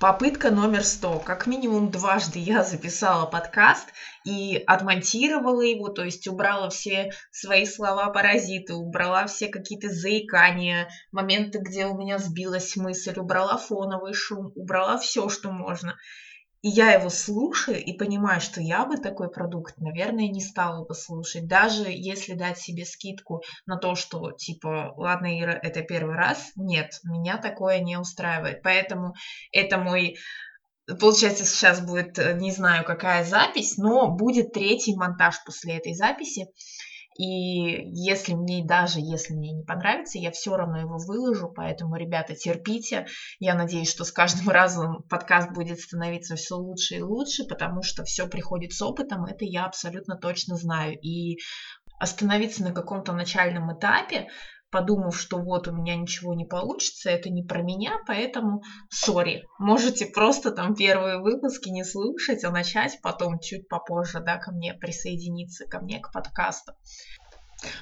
Попытка номер сто. Как минимум дважды я записала подкаст и отмонтировала его, то есть убрала все свои слова-паразиты, убрала все какие-то заикания, моменты, где у меня сбилась мысль, убрала фоновый шум, убрала все, что можно. И я его слушаю и понимаю, что я бы такой продукт, наверное, не стала бы слушать. Даже если дать себе скидку на то, что типа, ладно, Ира, это первый раз, нет, меня такое не устраивает. Поэтому это мой Получается, сейчас будет, э, не знаю, какая запись, но будет третий монтаж после этой записи. И если мне, даже если мне не понравится, я все равно его выложу, поэтому, ребята, терпите. Я надеюсь, что с каждым разом подкаст будет становиться все лучше и лучше, потому что все приходит с опытом, это я абсолютно точно знаю. И остановиться на каком-то начальном этапе, подумав, что вот у меня ничего не получится, это не про меня, поэтому сори. Можете просто там первые выпуски не слушать, а начать потом чуть попозже, да, ко мне присоединиться, ко мне к подкасту.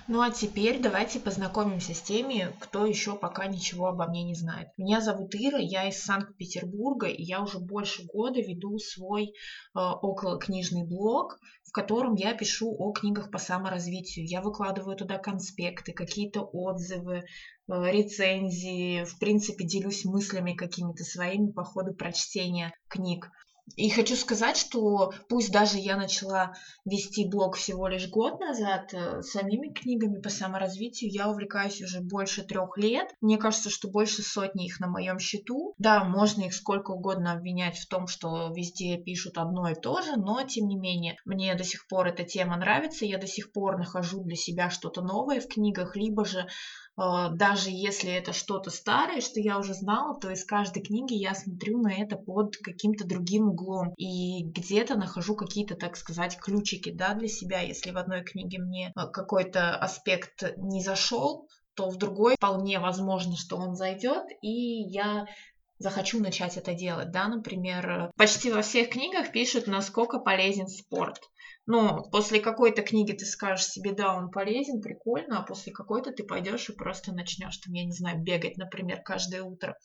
Ну а теперь давайте познакомимся с теми, кто еще пока ничего обо мне не знает. Меня зовут Ира, я из Санкт-Петербурга, и я уже больше года веду свой э, околокнижный блог, в котором я пишу о книгах по саморазвитию. Я выкладываю туда конспекты, какие-то отзывы, э, рецензии, в принципе, делюсь мыслями какими-то своими по ходу прочтения книг. И хочу сказать, что пусть даже я начала вести блог всего лишь год назад, э, самими книгами по саморазвитию я увлекаюсь уже больше трех лет. Мне кажется, что больше сотни их на моем счету. Да, можно их сколько угодно обвинять в том, что везде пишут одно и то же, но тем не менее, мне до сих пор эта тема нравится, я до сих пор нахожу для себя что-то новое в книгах, либо же даже если это что-то старое, что я уже знала, то из каждой книги я смотрю на это под каким-то другим углом и где-то нахожу какие-то, так сказать, ключики, да, для себя. Если в одной книге мне а, какой-то аспект не зашел, то в другой вполне возможно, что он зайдет, и я захочу начать это делать, да, например, почти во всех книгах пишут, насколько полезен спорт. Но после какой-то книги ты скажешь себе, да, он полезен, прикольно, а после какой-то ты пойдешь и просто начнешь, там, я не знаю, бегать, например, каждое утро.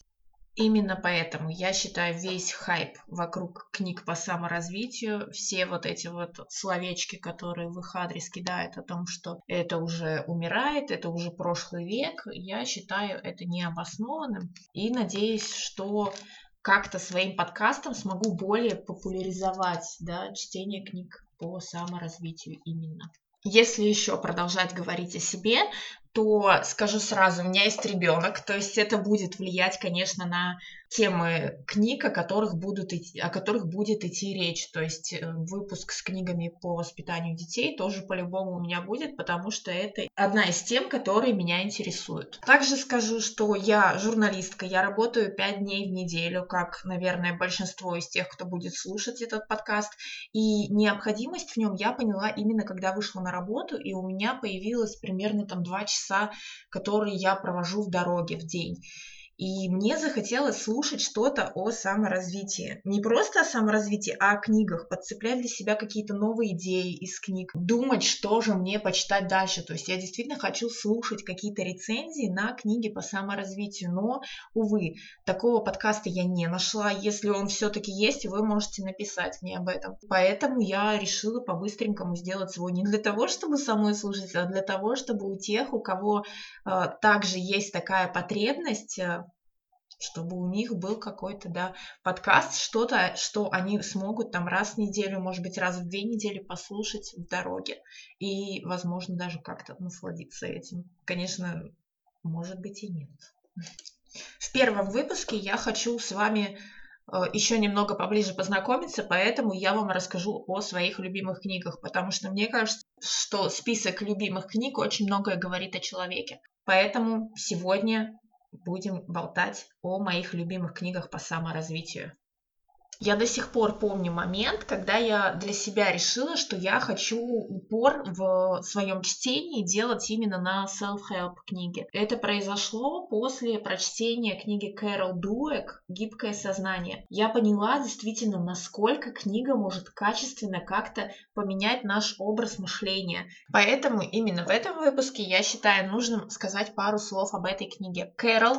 Именно поэтому я считаю весь хайп вокруг книг по саморазвитию, все вот эти вот словечки, которые в их адрес кидают о том, что это уже умирает, это уже прошлый век, я считаю это необоснованным и надеюсь, что как-то своим подкастом смогу более популяризовать да, чтение книг по саморазвитию именно. Если еще продолжать говорить о себе, то скажу сразу, у меня есть ребенок, то есть это будет влиять, конечно, на темы книг, о которых, будут о которых будет идти речь. То есть э, выпуск с книгами по воспитанию детей тоже по-любому у меня будет, потому что это одна из тем, которые меня интересуют. Также скажу, что я журналистка, я работаю 5 дней в неделю, как, наверное, большинство из тех, кто будет слушать этот подкаст. И необходимость в нем я поняла именно когда вышла на работу, и у меня появилось примерно там 2 часа, которые я провожу в дороге в день. И мне захотелось слушать что-то о саморазвитии. Не просто о саморазвитии, а о книгах, подцеплять для себя какие-то новые идеи из книг, думать, что же мне почитать дальше. То есть я действительно хочу слушать какие-то рецензии на книги по саморазвитию, но, увы, такого подкаста я не нашла. Если он все-таки есть, вы можете написать мне об этом. Поэтому я решила по-быстренькому сделать свой не для того, чтобы самой слушать, а для того, чтобы у тех, у кого э, также есть такая потребность, э, чтобы у них был какой-то, да, подкаст, что-то, что они смогут там раз в неделю, может быть, раз в две недели послушать в дороге и, возможно, даже как-то насладиться этим. Конечно, может быть и нет. В первом выпуске я хочу с вами э, еще немного поближе познакомиться, поэтому я вам расскажу о своих любимых книгах, потому что мне кажется, что список любимых книг очень многое говорит о человеке. Поэтому сегодня будем болтать о моих любимых книгах по саморазвитию. Я до сих пор помню момент, когда я для себя решила, что я хочу упор в своем чтении делать именно на self-help книги. Это произошло после прочтения книги Кэрол Дуэк «Гибкое сознание». Я поняла действительно, насколько книга может качественно как-то поменять наш образ мышления. Поэтому именно в этом выпуске я считаю нужным сказать пару слов об этой книге. Кэрол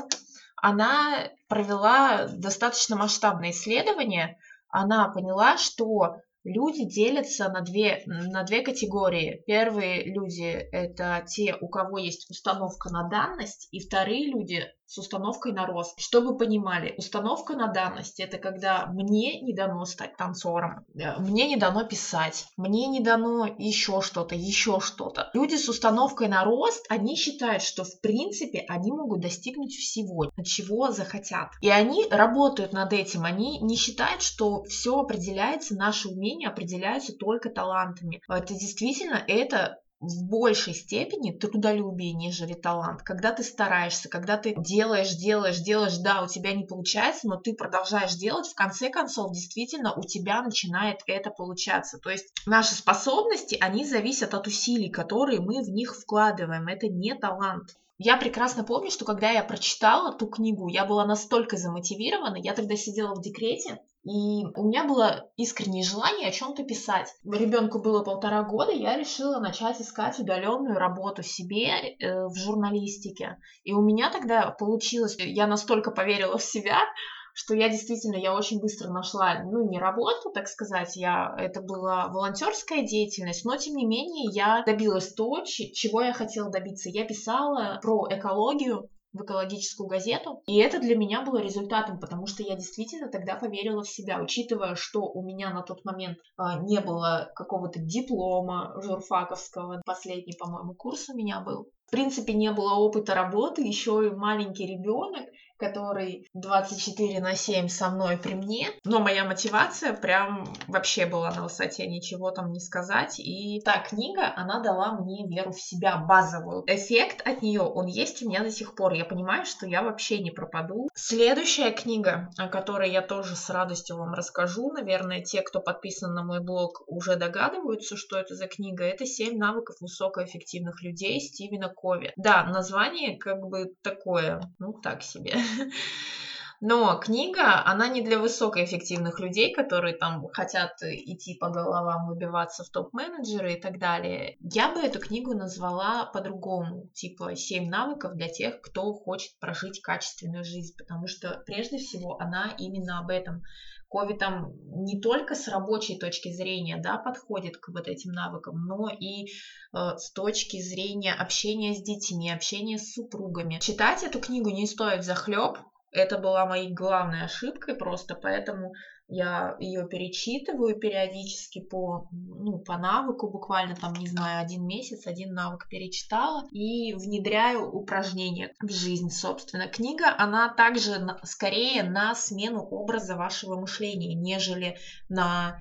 она провела достаточно масштабное исследование. Она поняла, что люди делятся на две, на две категории. Первые люди – это те, у кого есть установка на данность, и вторые люди с установкой на рост. Чтобы понимали, установка на данность – это когда мне не дано стать танцором, э, мне не дано писать, мне не дано еще что-то, еще что-то. Люди с установкой на рост, они считают, что в принципе они могут достигнуть всего, чего захотят. И они работают над этим, они не считают, что все определяется, наши умения определяются только талантами. Это действительно, это в большей степени трудолюбие, нежели талант. Когда ты стараешься, когда ты делаешь, делаешь, делаешь, да, у тебя не получается, но ты продолжаешь делать, в конце концов, действительно, у тебя начинает это получаться. То есть наши способности, они зависят от усилий, которые мы в них вкладываем. Это не талант. Я прекрасно помню, что когда я прочитала ту книгу, я была настолько замотивирована, я тогда сидела в декрете, и у меня было искреннее желание о чем-то писать. Ребенку было полтора года, я решила начать искать удаленную работу себе э, в журналистике. И у меня тогда получилось, я настолько поверила в себя, что я действительно, я очень быстро нашла, ну, не работу, так сказать, я, это была волонтерская деятельность, но, тем не менее, я добилась то, чего я хотела добиться. Я писала про экологию, в экологическую газету. И это для меня было результатом, потому что я действительно тогда поверила в себя, учитывая, что у меня на тот момент э, не было какого-то диплома журфаковского. Последний, по-моему, курс у меня был. В принципе, не было опыта работы, еще и маленький ребенок который 24 на 7 со мной при мне. Но моя мотивация прям вообще была на высоте, ничего там не сказать. И та книга, она дала мне веру в себя базовую. Эффект от нее, он есть у меня до сих пор. Я понимаю, что я вообще не пропаду. Следующая книга, о которой я тоже с радостью вам расскажу, наверное, те, кто подписан на мой блог, уже догадываются, что это за книга. Это «Семь навыков высокоэффективных людей» Стивена Кови. Да, название как бы такое, ну так себе. Но книга, она не для высокоэффективных людей, которые там хотят идти по головам, выбиваться в топ-менеджеры и так далее. Я бы эту книгу назвала по-другому, типа «Семь навыков для тех, кто хочет прожить качественную жизнь», потому что прежде всего она именно об этом. Кови там не только с рабочей точки зрения да, подходит к вот этим навыкам, но и э, с точки зрения общения с детьми, общения с супругами. Читать эту книгу не стоит захлеб, это была моей главной ошибкой просто, поэтому я ее перечитываю периодически по, ну, по навыку, буквально там, не знаю, один месяц, один навык перечитала и внедряю упражнения в жизнь, собственно. Книга, она также скорее на смену образа вашего мышления, нежели на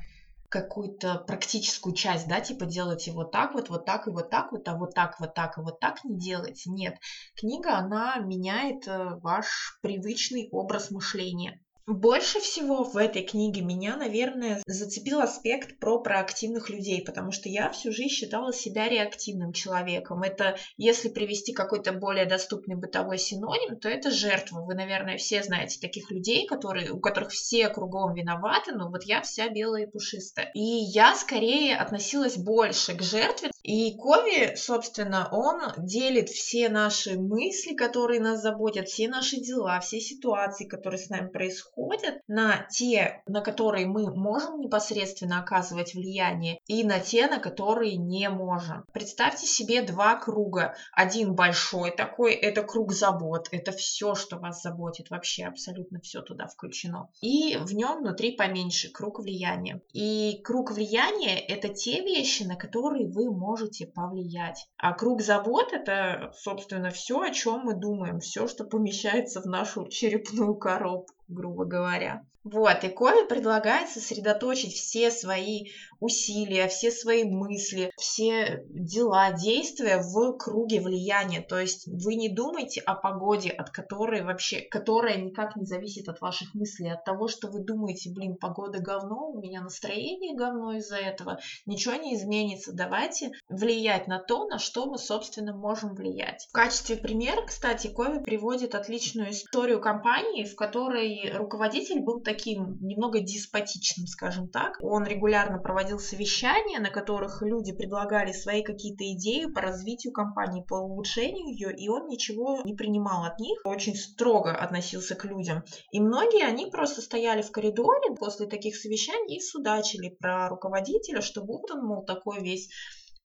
какую-то практическую часть, да, типа делайте вот так вот, вот так и вот так вот, а вот так, вот так и вот так не делайте. Нет, книга, она меняет э, ваш привычный образ мышления. Больше всего в этой книге меня, наверное, зацепил аспект про проактивных людей, потому что я всю жизнь считала себя реактивным человеком. Это, если привести какой-то более доступный бытовой синоним, то это жертва. Вы, наверное, все знаете таких людей, которые, у которых все кругом виноваты, но вот я вся белая и пушистая. И я скорее относилась больше к жертве. И Кови, собственно, он делит все наши мысли, которые нас заботят, все наши дела, все ситуации, которые с нами происходят, на те, на которые мы можем непосредственно оказывать влияние, и на те, на которые не можем. Представьте себе два круга. Один большой такой, это круг забот, это все, что вас заботит, вообще абсолютно все туда включено. И в нем внутри поменьше круг влияния. И круг влияния это те вещи, на которые вы можете повлиять. А круг забот это, собственно, все, о чем мы думаем, все, что помещается в нашу черепную коробку грубо говоря. Вот, и Кови предлагает сосредоточить все свои усилия, все свои мысли, все дела, действия в круге влияния. То есть вы не думайте о погоде, от которой вообще, которая никак не зависит от ваших мыслей, от того, что вы думаете, блин, погода говно, у меня настроение говно из-за этого, ничего не изменится. Давайте влиять на то, на что мы, собственно, можем влиять. В качестве примера, кстати, Кови приводит отличную историю компании, в которой Руководитель был таким немного деспотичным, скажем так. Он регулярно проводил совещания, на которых люди предлагали свои какие-то идеи по развитию компании, по улучшению ее, и он ничего не принимал от них, очень строго относился к людям. И многие, они просто стояли в коридоре после таких совещаний и судачили про руководителя, что вот он, мол, такой весь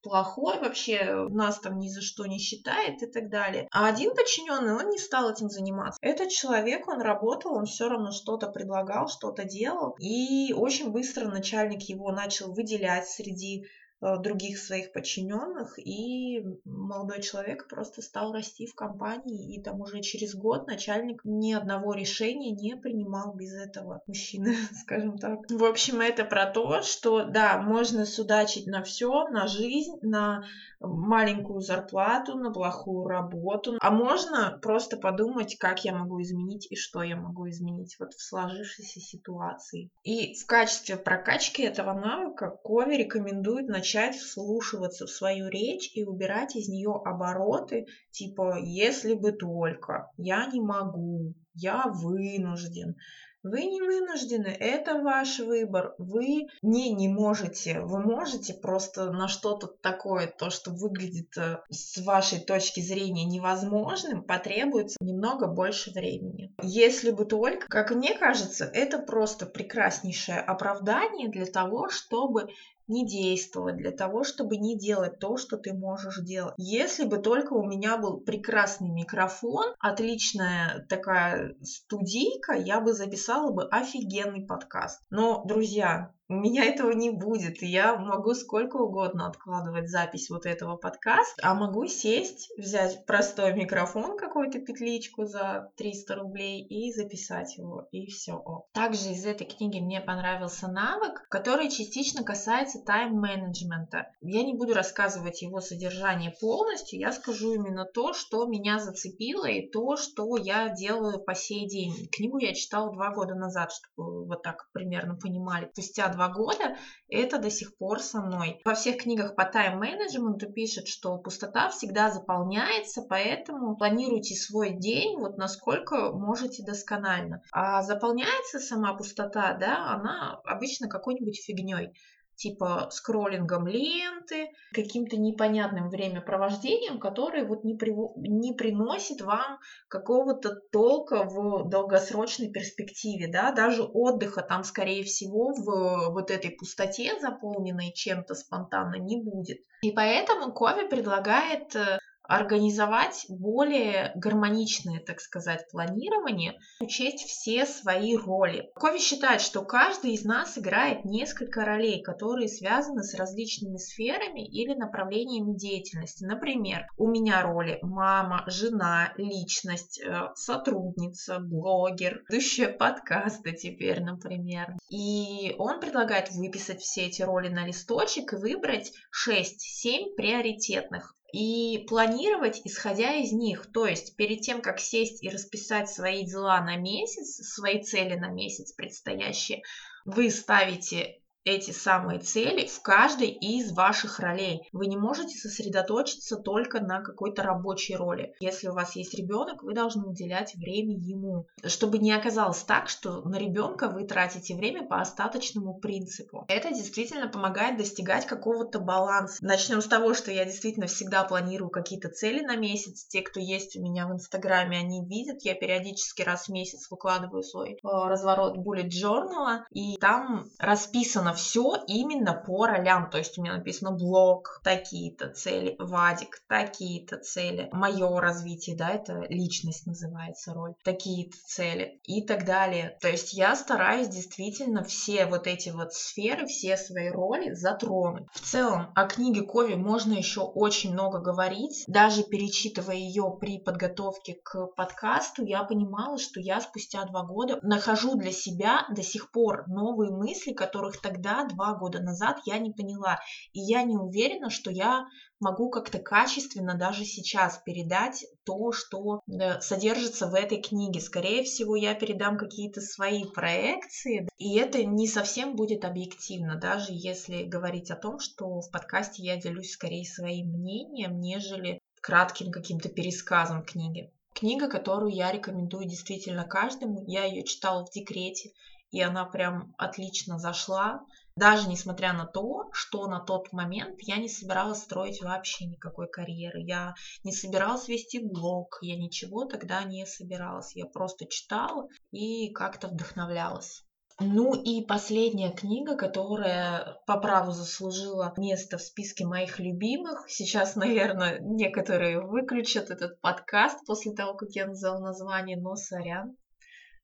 плохой вообще, нас там ни за что не считает и так далее. А один подчиненный, он не стал этим заниматься. Этот человек, он работал, он все равно что-то предлагал, что-то делал. И очень быстро начальник его начал выделять среди других своих подчиненных, и молодой человек просто стал расти в компании, и там уже через год начальник ни одного решения не принимал без этого мужчины, скажем так. В общем, это про то, что да, можно судачить на все, на жизнь, на маленькую зарплату, на плохую работу, а можно просто подумать, как я могу изменить и что я могу изменить вот в сложившейся ситуации. И в качестве прокачки этого навыка Кови рекомендует начать начать вслушиваться в свою речь и убирать из нее обороты, типа «если бы только», «я не могу», «я вынужден». Вы не вынуждены, это ваш выбор. Вы не не можете, вы можете просто на что-то такое, то, что выглядит э, с вашей точки зрения невозможным, потребуется немного больше времени. Если бы только, как мне кажется, это просто прекраснейшее оправдание для того, чтобы не действовать, для того, чтобы не делать то, что ты можешь делать. Если бы только у меня был прекрасный микрофон, отличная такая студийка, я бы записала бы офигенный подкаст. Но, друзья, у меня этого не будет. Я могу сколько угодно откладывать запись вот этого подкаста, а могу сесть, взять простой микрофон, какую-то петличку за 300 рублей и записать его, и все. Также из этой книги мне понравился навык, который частично касается тайм-менеджмента. Я не буду рассказывать его содержание полностью, я скажу именно то, что меня зацепило и то, что я делаю по сей день. Книгу я читала два года назад, чтобы вот так примерно понимали. Спустя два года, это до сих пор со мной. Во всех книгах по тайм-менеджменту пишет, что пустота всегда заполняется, поэтому планируйте свой день вот насколько можете досконально. А заполняется сама пустота, да, она обычно какой-нибудь фигней типа скроллингом ленты, каким-то непонятным времяпровождением, которое вот не, при, не приносит вам какого-то толка в долгосрочной перспективе, да, даже отдыха там, скорее всего, в вот этой пустоте, заполненной чем-то спонтанно, не будет. И поэтому Кови предлагает э, организовать более гармоничное, так сказать, планирование, учесть все свои роли. Кови считает, что каждый из нас играет несколько ролей, которые связаны с различными сферами или направлениями деятельности. Например, у меня роли мама, жена, личность, э, сотрудница, блогер, ведущая подкаста теперь, например. И он предлагает выписать все эти роли на листочек и выбрать 6-7 приоритетных и планировать, исходя из них. То есть перед тем, как сесть и расписать свои дела на месяц, свои цели на месяц предстоящие, вы ставите эти самые цели в каждой из ваших ролей. Вы не можете сосредоточиться только на какой-то рабочей роли. Если у вас есть ребенок, вы должны уделять время ему, чтобы не оказалось так, что на ребенка вы тратите время по остаточному принципу. Это действительно помогает достигать какого-то баланса. Начнем с того, что я действительно всегда планирую какие-то цели на месяц. Те, кто есть у меня в Инстаграме, они видят. Я периодически раз в месяц выкладываю свой э, разворот bullet journal, и там расписано все именно по ролям. То есть у меня написано блог, такие-то цели, Вадик, такие-то цели, мое развитие, да, это личность называется роль, такие-то цели и так далее. То есть я стараюсь действительно все вот эти вот сферы, все свои роли затронуть. В целом о книге Кови можно еще очень много говорить. Даже перечитывая ее при подготовке к подкасту, я понимала, что я спустя два года нахожу для себя до сих пор новые мысли, которых тогда тогда, два года назад, я не поняла. И я не уверена, что я могу как-то качественно даже сейчас передать то, что э, содержится в этой книге. Скорее всего, я передам какие-то свои проекции, и это не совсем будет объективно, даже если говорить о том, что в подкасте я делюсь скорее своим мнением, нежели кратким каким-то пересказом книги. Книга, которую я рекомендую действительно каждому. Я ее читала в декрете, и она прям отлично зашла. Даже несмотря на то, что на тот момент я не собиралась строить вообще никакой карьеры. Я не собиралась вести блог, я ничего тогда не собиралась. Я просто читала и как-то вдохновлялась. Ну и последняя книга, которая по праву заслужила место в списке моих любимых. Сейчас, наверное, некоторые выключат этот подкаст после того, как я назвала название, но сорян.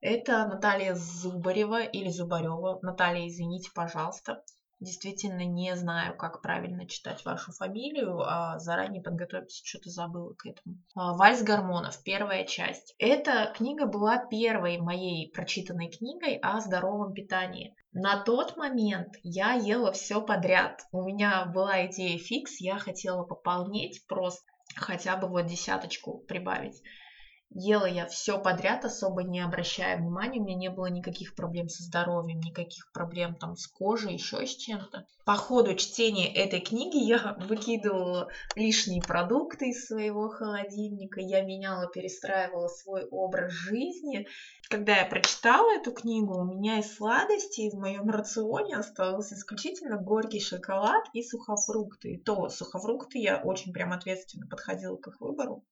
Это Наталья Зубарева или Зубарева. Наталья, извините, пожалуйста. Действительно не знаю, как правильно читать вашу фамилию, а заранее подготовиться что-то забыла к этому. А, Вальс гормонов, первая часть. Эта книга была первой моей прочитанной книгой о здоровом питании. На тот момент я ела все подряд. У меня была идея фикс, я хотела пополнеть просто хотя бы вот десяточку прибавить. Ела я все подряд, особо не обращая внимания. У меня не было никаких проблем со здоровьем, никаких проблем там с кожей, еще с чем-то. По ходу чтения этой книги я выкидывала лишние продукты из своего холодильника. Я меняла, перестраивала свой образ жизни. Когда я прочитала эту книгу, у меня из сладостей в моем рационе остался исключительно горький шоколад и сухофрукты. И то сухофрукты я очень прям ответственно подходила к их выбору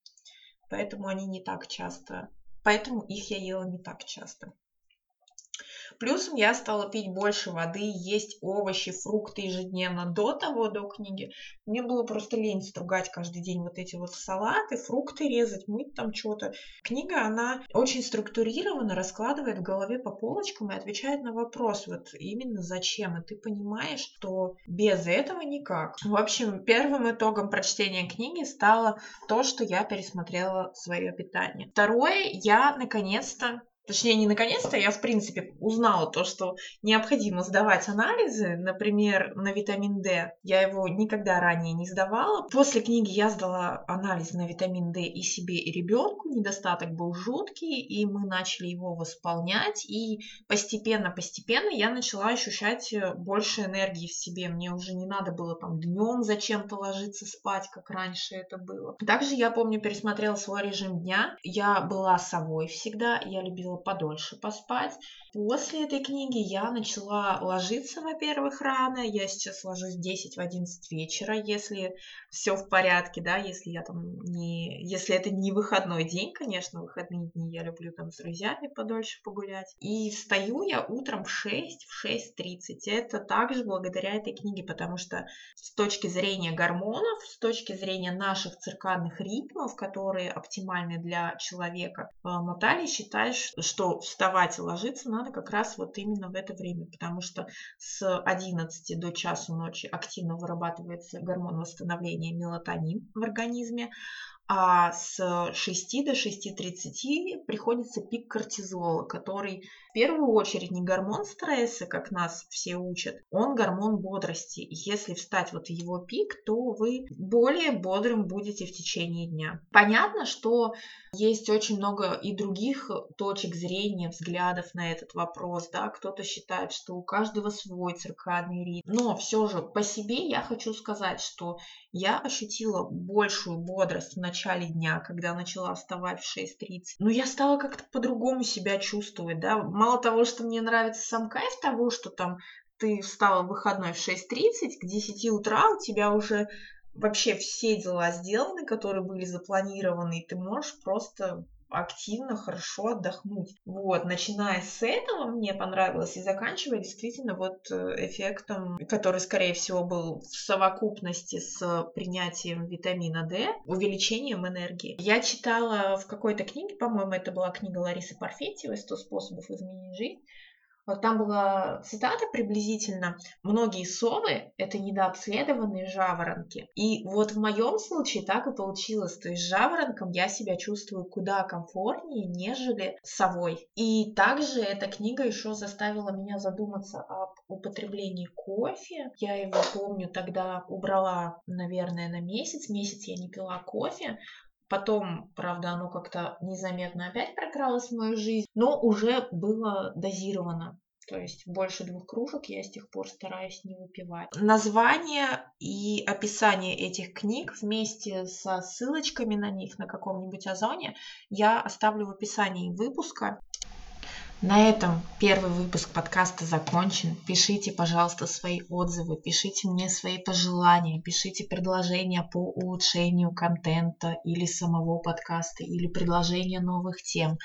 поэтому они не так часто, поэтому их я ела не так часто. Плюсом я стала пить больше воды, есть овощи, фрукты ежедневно. До того, до книги, мне было просто лень стругать каждый день вот эти вот салаты, фрукты резать, мыть там что-то. Книга, она очень структурированно раскладывает в голове по полочкам и отвечает на вопрос, вот именно зачем. И ты понимаешь, что без этого никак. В общем, первым итогом прочтения книги стало то, что я пересмотрела свое питание. Второе, я наконец-то Точнее, не наконец-то, я, в принципе, узнала то, что необходимо сдавать анализы, например, на витамин D. Я его никогда ранее не сдавала. После книги я сдала анализ на витамин D и себе, и ребенку. Недостаток был жуткий, и мы начали его восполнять. И постепенно-постепенно я начала ощущать э, больше энергии в себе. Мне уже не надо было там днем зачем-то ложиться спать, как раньше это было. Также я помню, пересмотрела свой режим дня. Я была совой всегда, я любила решила подольше поспать. После этой книги я начала ложиться, во-первых, рано. Я сейчас ложусь в 10 в 11 вечера, если все в порядке, да, если я там не... Если это не выходной день, конечно, выходные дни я люблю там с друзьями подольше погулять. И встаю я утром в 6, в 6.30. Это также благодаря этой книге, потому что с точки зрения гормонов, с точки зрения наших циркадных ритмов, которые оптимальны для человека, э, Наталья считает, что вставать и ложиться надо как раз вот именно в это время, потому что с 11 до часу ночи активно вырабатывается гормон восстановления мелатонин в организме, а с 6 до 6.30 приходится пик кортизола, который в первую очередь не гормон стресса, как нас все учат, он гормон бодрости. Если встать вот в его пик, то вы более бодрым будете в течение дня. Понятно, что есть очень много и других точек зрения, взглядов на этот вопрос. Да? Кто-то считает, что у каждого свой циркадный ритм. Но все же по себе я хочу сказать, что я ощутила большую бодрость в начале дня, когда начала вставать в 6.30. Но я стала как-то по-другому себя чувствовать. Да? Мало того, что мне нравится сам кайф того, что там ты встала в выходной в 6.30, к 10 утра у тебя уже вообще все дела сделаны, которые были запланированы, и ты можешь просто активно, хорошо отдохнуть. Вот, начиная с этого мне понравилось и заканчивая действительно вот э, эффектом, который, скорее всего, был в совокупности с принятием витамина D, увеличением энергии. Я читала в какой-то книге, по-моему, это была книга Ларисы Парфентьевой «100 способов изменить жизнь», там была цитата приблизительно «Многие совы – это недообследованные жаворонки». И вот в моем случае так и получилось. То есть жаворонком я себя чувствую куда комфортнее, нежели совой. И также эта книга еще заставила меня задуматься об употреблении кофе. Я его помню тогда убрала, наверное, на месяц. Месяц я не пила кофе. Потом, правда, оно как-то незаметно опять прокралось в мою жизнь, но уже было дозировано. То есть больше двух кружек я с тех пор стараюсь не выпивать. Название и описание этих книг вместе со ссылочками на них на каком-нибудь озоне я оставлю в описании выпуска. На этом первый выпуск подкаста закончен. Пишите, пожалуйста, свои отзывы, пишите мне свои пожелания, пишите предложения по улучшению контента или самого подкаста, или предложения новых тем.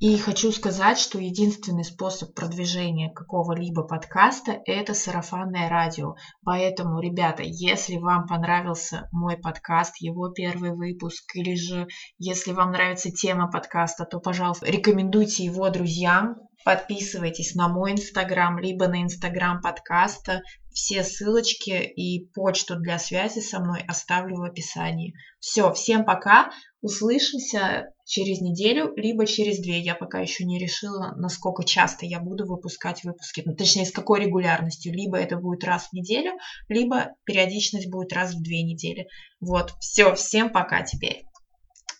И хочу сказать, что единственный способ продвижения какого-либо подкаста – это сарафанное радио. Поэтому, ребята, если вам понравился мой подкаст, его первый выпуск, или же если вам нравится тема подкаста, то, пожалуйста, рекомендуйте его друзьям, подписывайтесь на мой инстаграм, либо на инстаграм подкаста. Все ссылочки и почту для связи со мной оставлю в описании. Все, всем пока, услышимся через неделю, либо через две. Я пока еще не решила, насколько часто я буду выпускать выпуски, ну, точнее, с какой регулярностью. Либо это будет раз в неделю, либо периодичность будет раз в две недели. Вот, все, всем пока теперь.